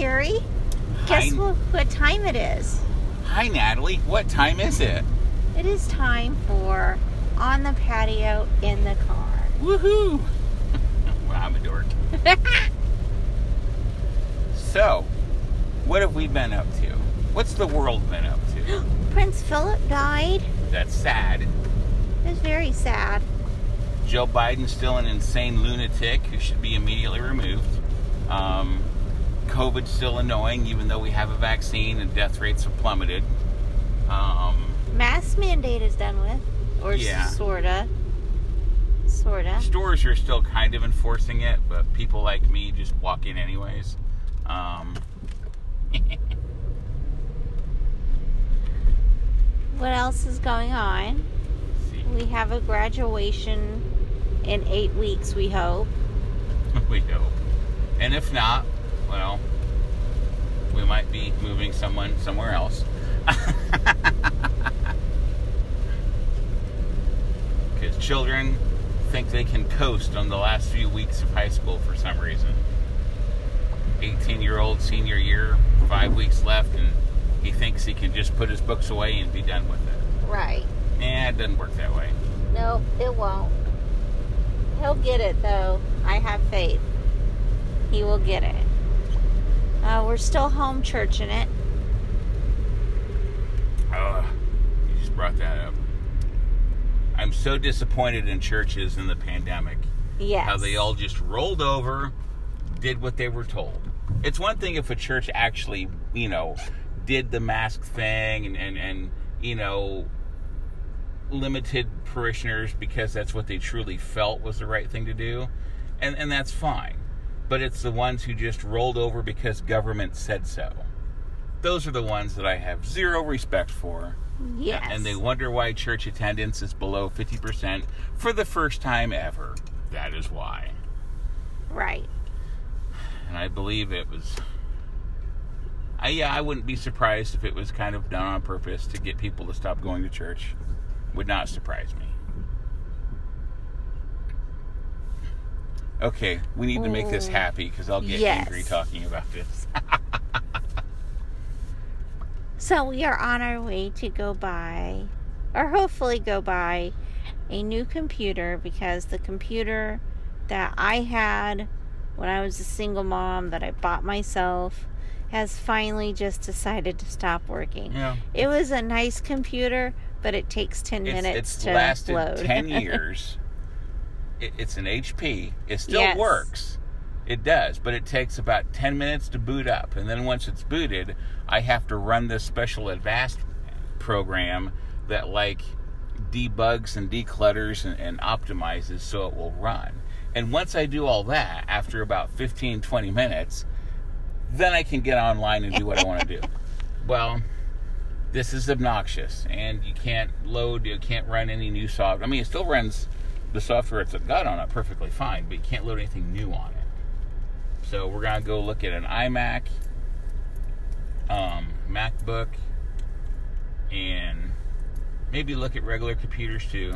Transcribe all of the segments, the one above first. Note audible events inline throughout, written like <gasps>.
Barry. Guess what, what time it is? Hi, Natalie. What time is it? It is time for On the Patio in the Car. Woohoo! <laughs> well, I'm a dork. <laughs> So, what have we been up to? What's the world been up to? <gasps> Prince Philip died. That's sad. It was very sad. Joe Biden's still an insane lunatic who should be immediately removed. Um, COVID's still annoying, even though we have a vaccine and death rates have plummeted. Um, Mask mandate is done with. Or Yeah. sorta. Sorta. stores are still kind of enforcing it, but people like me just walk in anyways. Um, <laughs> What else is going on? We have a graduation in eight weeks, we hope. <laughs> we hope. And if not, well, we might be moving someone somewhere else. <laughs> Because children think they can coast on the last few weeks of high school for some reason. 18 year old senior year, five weeks left, and he thinks he can just put his books away and be done with it. Right. Nah, it doesn't work that way. No, it won't. He'll get it though. I have faith. He will get it. Uh, we're still home churching it. Oh, you just brought that up. I'm so disappointed in churches in the pandemic. Yes. How they all just rolled over, did what they were told. It's one thing if a church actually, you know, did the mask thing and, and, and you know, limited parishioners because that's what they truly felt was the right thing to do. And, and that's fine. But it's the ones who just rolled over because government said so. Those are the ones that I have zero respect for. Yes. And they wonder why church attendance is below 50% for the first time ever. That is why. right. And I believe it was. I, yeah, I wouldn't be surprised if it was kind of done on purpose to get people to stop going to church. Would not surprise me. Okay, we need to make this mm. happy because I'll get Yes. angry talking about this. <laughs> So we are on our way to go buy, or hopefully go buy, a new computer because the computer that I had when I was a single mom that I bought myself has finally just decided to stop working. Yeah. It was a nice computer, but it takes 10 It's, minutes it's to lasted load. 10 <laughs> years. It, it's an HP. It still Yes. works. It does, but it takes about 10 minutes to boot up. And then once it's booted, I have to run this special advanced program that, like, debugs and declutters and, and optimizes so it will run. And once I do all that, after about 15, 20 minutes, then I can get online and do what I want to do. <laughs> Well, this is obnoxious and you can't load you can't run any new software i mean it still runs the software it's got on it perfectly fine but you can't load anything new on it so we're gonna go look at an imac um, macbook and maybe look at regular computers too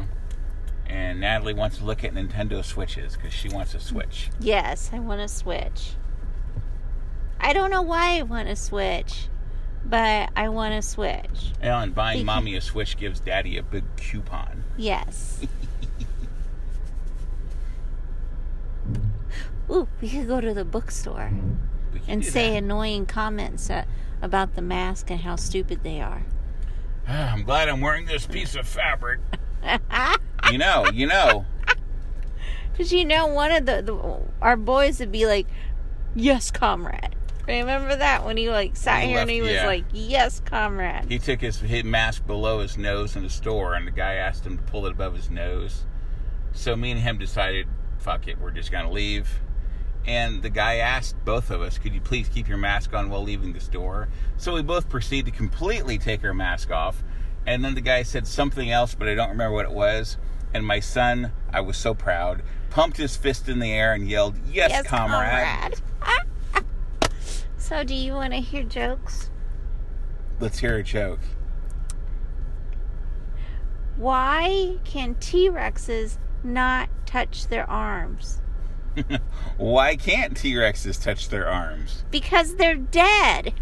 and natalie wants to look at nintendo switches because she wants a switch Yes, I want a switch. I don't know why I want a switch, but I want a switch. and buying Because- mommy a switch gives daddy a big coupon Yes. <laughs> Ooh, we could go to the bookstore and say that. annoying comments uh, about the mask and how stupid they are. <sighs> I'm glad I'm wearing this piece of fabric. <laughs> you know, you know. Because you know, one of the, the our boys would be like, "Yes, comrade." Remember that when he like sat He here and he was yeah. like, "Yes, comrade." He took his, his mask below his nose in the store, and the guy asked him to pull it above his nose. So me and him decided, fuck it, we're just gonna leave. And the guy asked both of us, could you please keep your mask on while leaving the store? So we both proceeded to completely take our mask off. And then the guy said something else, but I don't remember what it was. And my son, I was so proud, pumped his fist in the air and yelled, Yes, comrade. comrade. <laughs> so, do you want to hear jokes? Let's hear a joke. Why can T Rexes not touch their arms? <laughs> Why can't T Rexes touch their arms? Because they're dead.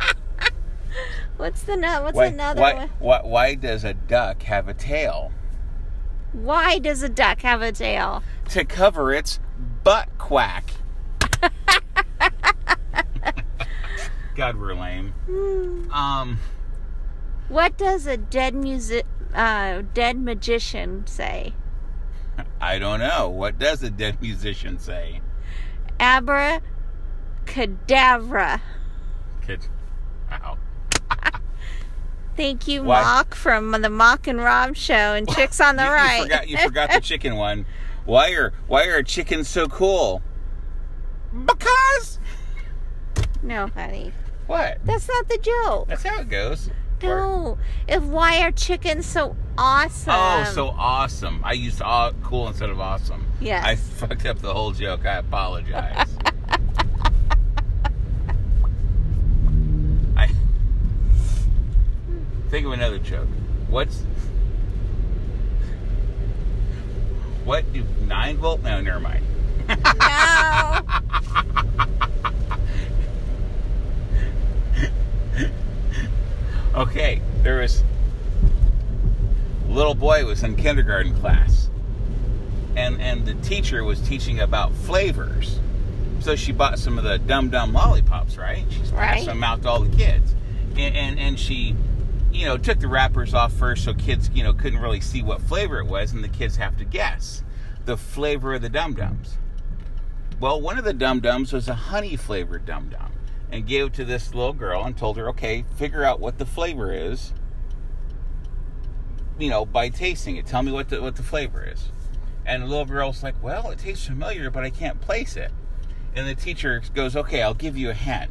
<laughs> what's the no, what's why, another why, one? Why, why does a duck have a tail? Why does a duck have a tail? To cover its butt quack. <laughs> God, we're lame. Um, What does a dead music uh, dead magician say? <laughs> I don't know. What does a dead musician say? Abra cadabra. Kid. Wow. <laughs> Thank you, Mock from the Mock and Rob show and <laughs> Chicks on the you, Right. You forgot, you forgot the chicken one. Why are why are chickens so cool? Because no, honey, what? that's not the joke. That's how it goes. No, if why are chickens so awesome? Oh, so awesome! I used aw- cool instead of awesome. Yes. I <laughs> fucked up the whole joke. I apologize. <laughs> I think of another joke. What's what do nine volt? No, never mind. no. Okay, there was a little boy was in kindergarten class, and and the teacher was teaching about flavors. So she bought some of the dum dum lollipops, right? She's passed Right. them out to all the kids, and, and and she, you know, took the wrappers off first, so kids, you know, couldn't really see what flavor it was, and the kids have to guess the flavor of the dum dums. Well, one of the dum dums was a honey flavored dum dum and gave it to this little girl and told her, okay, figure out what the flavor is, you know, by tasting it. Tell me what the, what the flavor is. And the little girl's like, well, it tastes familiar, but I can't place it. And the teacher goes, okay, I'll give you a hint.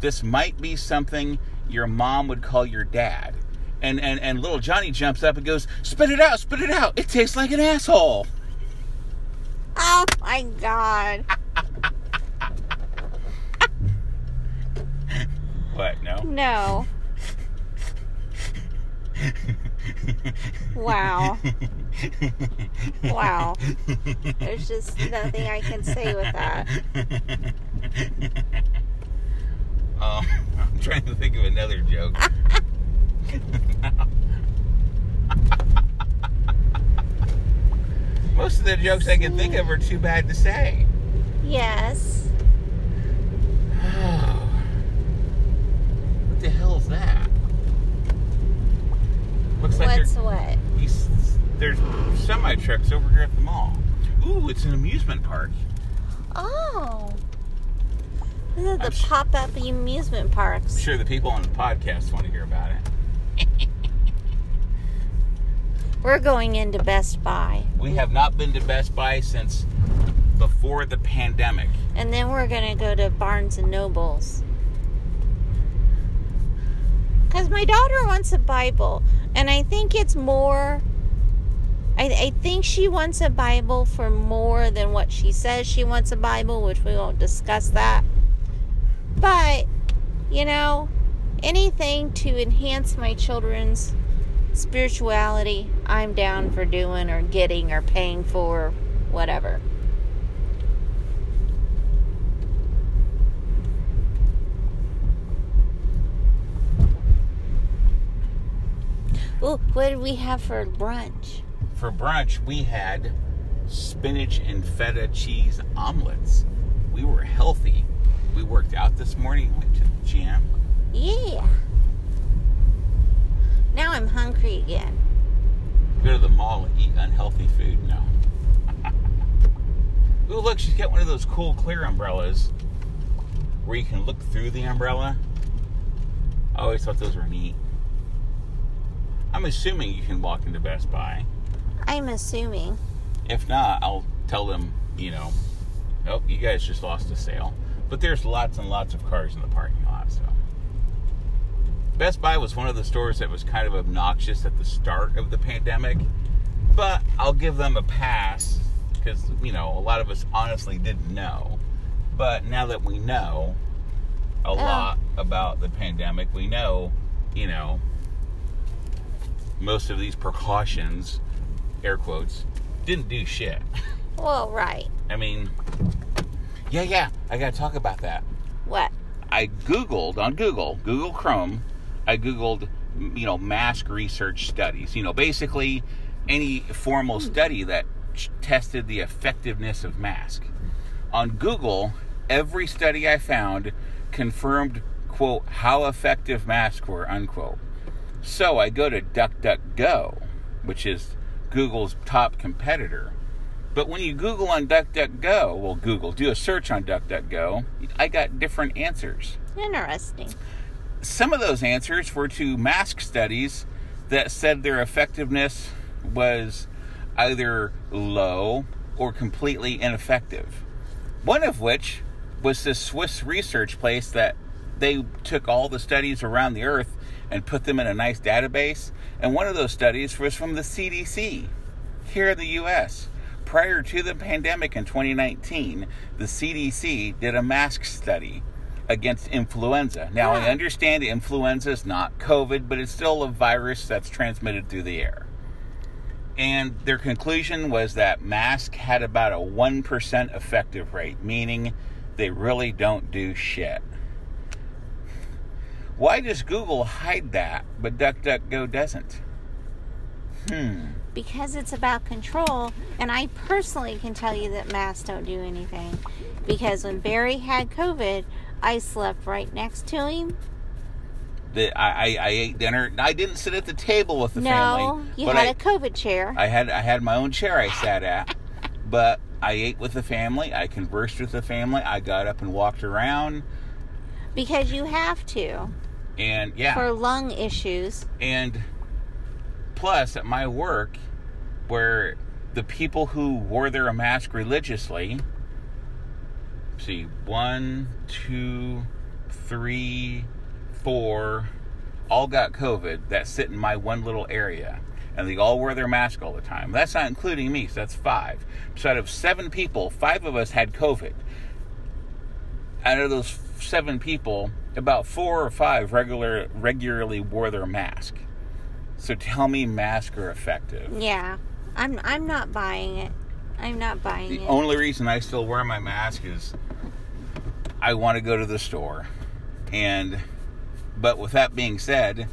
This might be something your mom would call your dad. And, and, and little Johnny jumps up and goes, spit it out, spit it out. It tastes like an asshole. Oh my god. <laughs> What? No? No. Wow. Wow. There's just nothing I can say with that. Um, <laughs> I'm trying to think of another joke. <laughs> Most of the jokes I can think of are too bad to say. Yes. <sighs> <sighs> <sighs> what the hell is that? Looks like What's what? there's semi trucks over here at the mall. Ooh, it's an amusement park. Oh. This is the pop up amusement parks. I'm sure the people on the podcast want to hear about it. <laughs> We're going into Best Buy. We have not been to Best Buy since before the pandemic. And then we're going to go to Barnes and Nobles. Because my daughter wants a Bible. And I think it's more. I, I think she wants a Bible for more than what she says she wants a Bible, which we won't discuss that. But, you know, anything to enhance my children's spirituality, I'm down for doing or getting or paying for, whatever. Ooh, what did we have for brunch? For brunch, we had spinach and feta cheese omelets. We were healthy. We worked out this morning, went to the gym. Yeah. Now I'm hungry again. Go to the mall and eat unhealthy food? No. <laughs> Ooh, look, she's got one of those cool clear umbrellas where you can look through the umbrella. I always thought those were neat. I'm assuming you can walk into Best Buy. I'm assuming. If not, I'll tell them, you know, oh, you guys just lost a sale. But there's lots and lots of cars in the parking lot, so. Best Buy was one of the stores that was kind of obnoxious at the start of the pandemic, but I'll give them a pass because, you know, a lot of us honestly didn't know. But now that we know a oh. lot about the pandemic, we know, you know, most of these precautions, air quotes, didn't do shit. <laughs> Well, right. I mean, yeah, yeah, I got to talk about that. What? I Googled on Google, Google Chrome, I Googled, you know, mask research studies. You know, basically any formal hmm. study that tested the effectiveness of mask. On Google, every study I found confirmed, quote, how effective masks were, unquote. So I go to DuckDuckGo, which is Google's top competitor. But when you Google on DuckDuckGo, well, Google, do a search on DuckDuckGo, I got different answers. Interesting. Some of those answers were to mask studies that said their effectiveness was either low or completely ineffective. One of which was this Swiss research place that they took all the studies around the earth and put them in a nice database. And one of those studies was from the CDC here in the US. Prior to the pandemic in 2019, the CDC did a mask study against influenza. Now, I Yeah. understand influenza is not COVID, but it's still a virus that's transmitted through the air. And their conclusion was that mask had about a 1% effective rate, meaning they really don't do shit. Why does Google hide that, but DuckDuckGo doesn't? Hmm. Because it's about control, and I personally can tell you that masks don't do anything. Because when Barry had COVID, I slept right next to him. The, I, I, I ate dinner. I didn't sit at the table with the no, family, you had I, a COVID chair. I had I had my own chair I sat at, but I ate with the family. I conversed with the family. I got up and walked around, because you have to and yeah, for lung issues. and plus at my work, where the people who wore their mask religiously. See, one, two, three, four, all got COVID that sit in my one little area. And they all wear their mask all the time. That's not including me, so that's five. So out of seven people, five of us had COVID. Out of those seven people, about four or five regular regularly wore their mask. So tell me masks are effective. Yeah, I'm. I'm not buying it. I'm not buying The it. The only reason I still wear my mask is I want to go to the store. And but with that being said,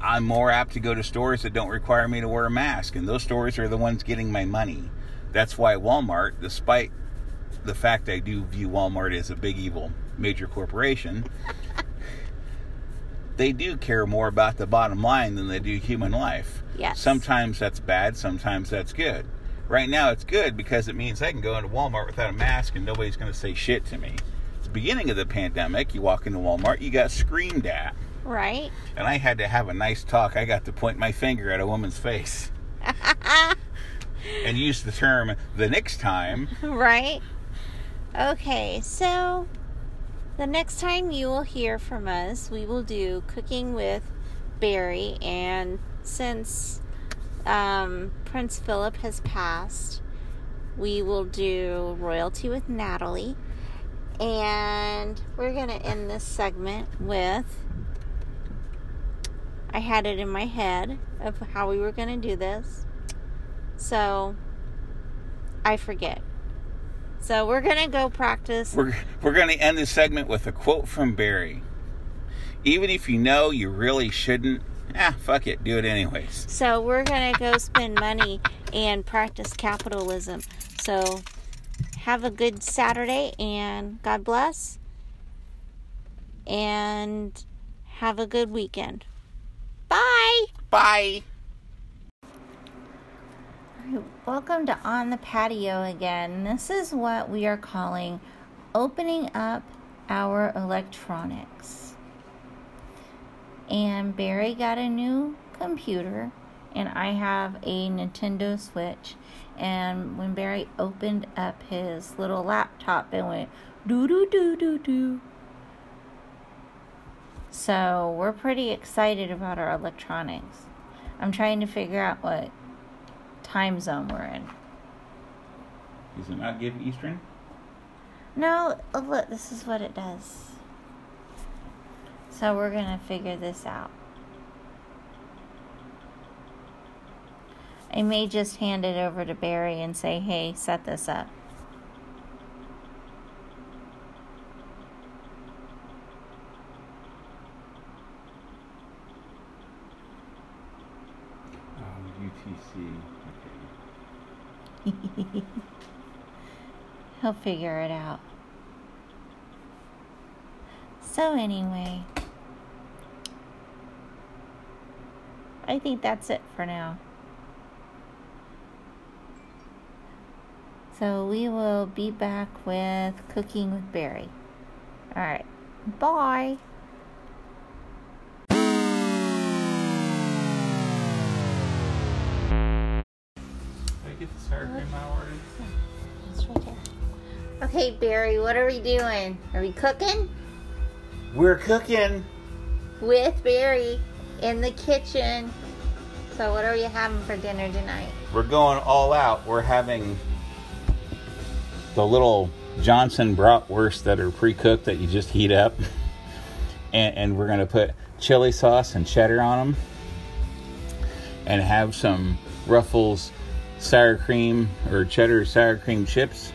I'm more apt to go to stores that don't require me to wear a mask, and those stores are the ones getting my money. That's why Walmart, despite the fact I do view Walmart as a big evil major corporation, they do care more about the bottom line than they do human life. Yes. Sometimes that's bad, sometimes that's good. Right now it's good because it means I can go into Walmart without a mask and nobody's going to say shit to me. At the beginning of the pandemic, you walk into Walmart, you got screamed at. right? And I had to have a nice talk. I got to point my finger at a woman's face <laughs> and use the term the next time. right? Okay, so the next time you will hear from us, we will do cooking with Barry, and since um, Prince Philip has passed, we will do royalty with Natalie, and we're gonna end this segment with. I had it in my head of how we were gonna do this, so I forget. So we're gonna go practice. We're, we're going to end this segment with a quote from Barry. Even if you know you really shouldn't, ah, fuck it, do it anyways. So we're gonna go spend money and practice capitalism. So have a good Saturday and God bless. And have a good weekend. Bye. Bye. Welcome to On the Patio again. This is what we are calling opening up our electronics. And Barry got a new computer, and I have a Nintendo Switch. And when Barry opened up his little laptop, and went doo doo doo doo doo. So we're pretty excited about our electronics. I'm trying to figure out what time zone we're in. Does it not give Eastern? No, oh, look, this is what it does. So we're going to figure this out. I may just hand it over to Barry and say, hey, set this up. Um, <laughs> He'll figure it out. So, anyway, I think that's it for now. So, we will be back with Cooking with Barry. Alright, bye. Barry, what are we doing? Are we cooking? We're cooking. With Barry in the kitchen. So, what are you having for dinner tonight? We're going all out. We're having the little Johnson bratwurst that are pre cooked that you just heat up. <laughs> And, and we're going to put chili sauce and cheddar on them. And have some Ruffles sour cream or cheddar sour cream chips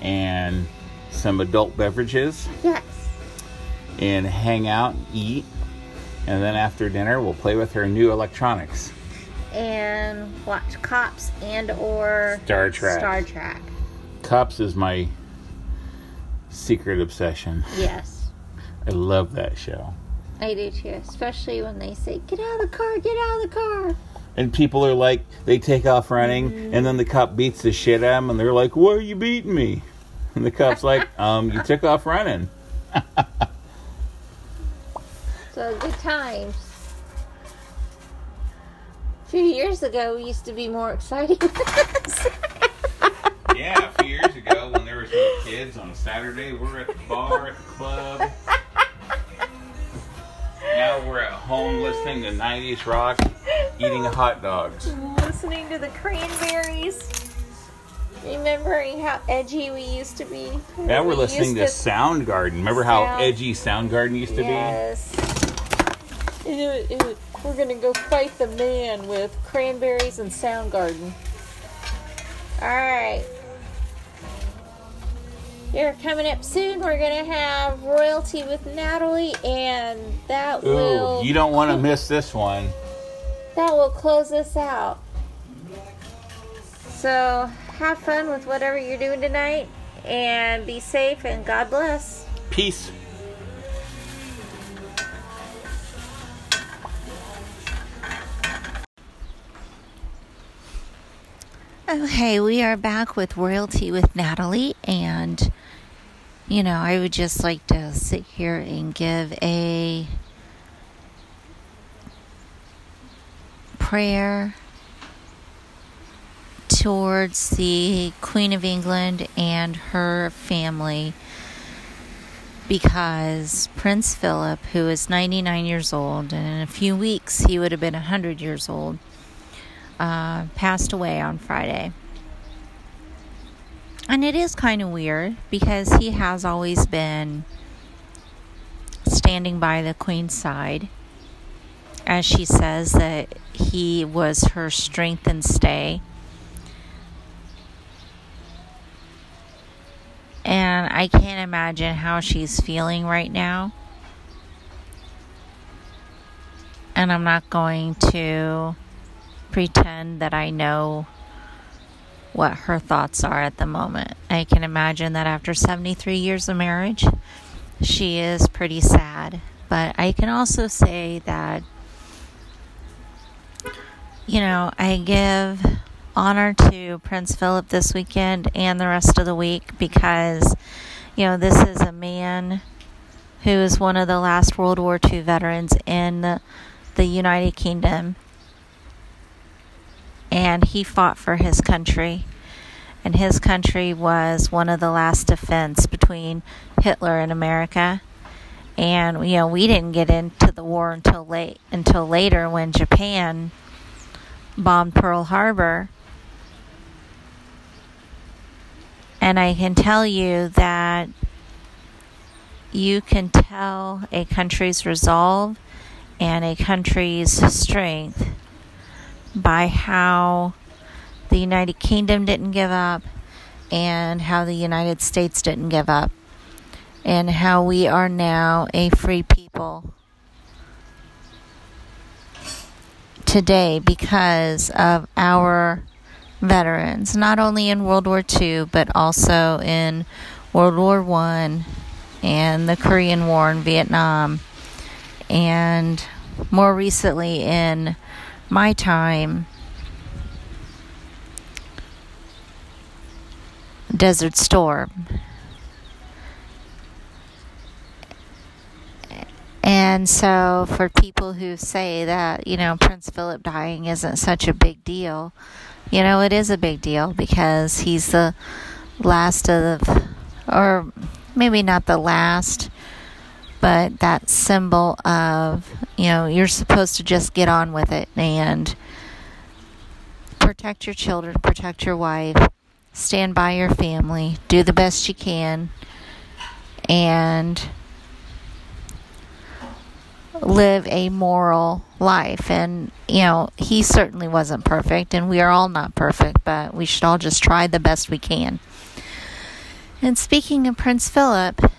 and some adult beverages. Yes. And hang out and eat. And then after dinner, we'll play with her new electronics. And watch Cops and or Star Trek. Star Trek. Cops is my secret obsession. Yes. I love that show. I do too, especially when they say, "Get out of the car! Get out of the car!" and people are like they take off running and then the cop beats the shit out of them and they're like why are you beating me <laughs> and the cop's like um you took off running so good times a few years ago we used to be more exciting <laughs> yeah a few years ago when there was no kids on a saturday we're at the bar at the club now we're at home listening to 90s rock eating hot dogs. Listening to the cranberries. Remembering how edgy we used to be. Now we're we listening to, to Soundgarden. Remember sound... how edgy Soundgarden used to yes. be? Yes. We're gonna go fight the man with cranberries and Soundgarden. Alright. Here, coming up soon, we're gonna have royalty with Natalie, and that Ooh, will. You don't want to miss this one that will close this out. So have fun with whatever you're doing tonight and be safe and God bless. Peace. Oh, okay, we are back with Royalty with Natalie, and you know, I would just like to sit here and give a prayer towards the Queen of England and her family because Prince Philip, who is 99 years old, and in a few weeks he would have been 100 years old, uh, passed away on Friday. And it is kind of weird because he has always been standing by the Queen's side as she says that he was her strength and stay. And I can't imagine how she's feeling right now. And I'm not going to pretend that I know what her thoughts are at the moment. I can imagine that after 73 years of marriage, she is pretty sad. But I can also say that you know, I give honor to Prince Philip this weekend and the rest of the week because, you know, this is a man who is one of the last World War II veterans in the, the United Kingdom. And he fought for his country. And his country was one of the last defense between Hitler and America. And you know, we didn't get into the war until late until later when Japan bombed Pearl Harbor. And I can tell you that you can tell a country's resolve and a country's strength by how the United Kingdom didn't give up and how the United States didn't give up and how we are now a free people today because of our veterans, not only in World War II, but also in World War One and the Korean War and Vietnam, and more recently in my time, Desert Storm. And so, for people who say that, you know, Prince Philip dying isn't such a big deal, you know, it is a big deal because he's the last of, or maybe not the last, but that symbol of, you know, you're supposed to just get on with it and protect your children, protect your wife, stand by your family, do the best you can, and live a moral life. And, you know, he certainly wasn't perfect, and we are all not perfect, but we should all just try the best we can. And speaking of Prince Philip,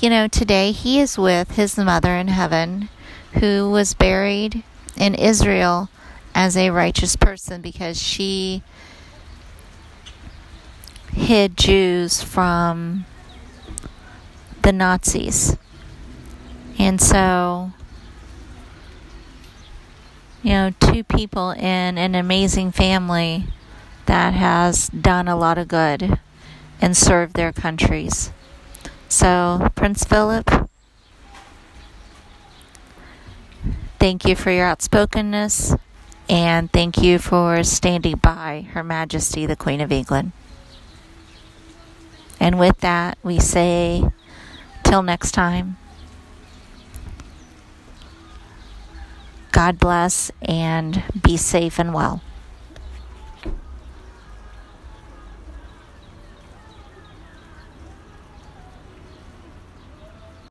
you know, today he is with his mother in heaven, who was buried in Israel as a righteous person because she hid Jews from the Nazis. And so, you know, two people in an amazing family that has done a lot of good and served their countries. So, Prince Philip, thank you for your outspokenness and thank you for standing by Her Majesty the Queen of England. And with that, we say, till next time. God bless and be safe and well.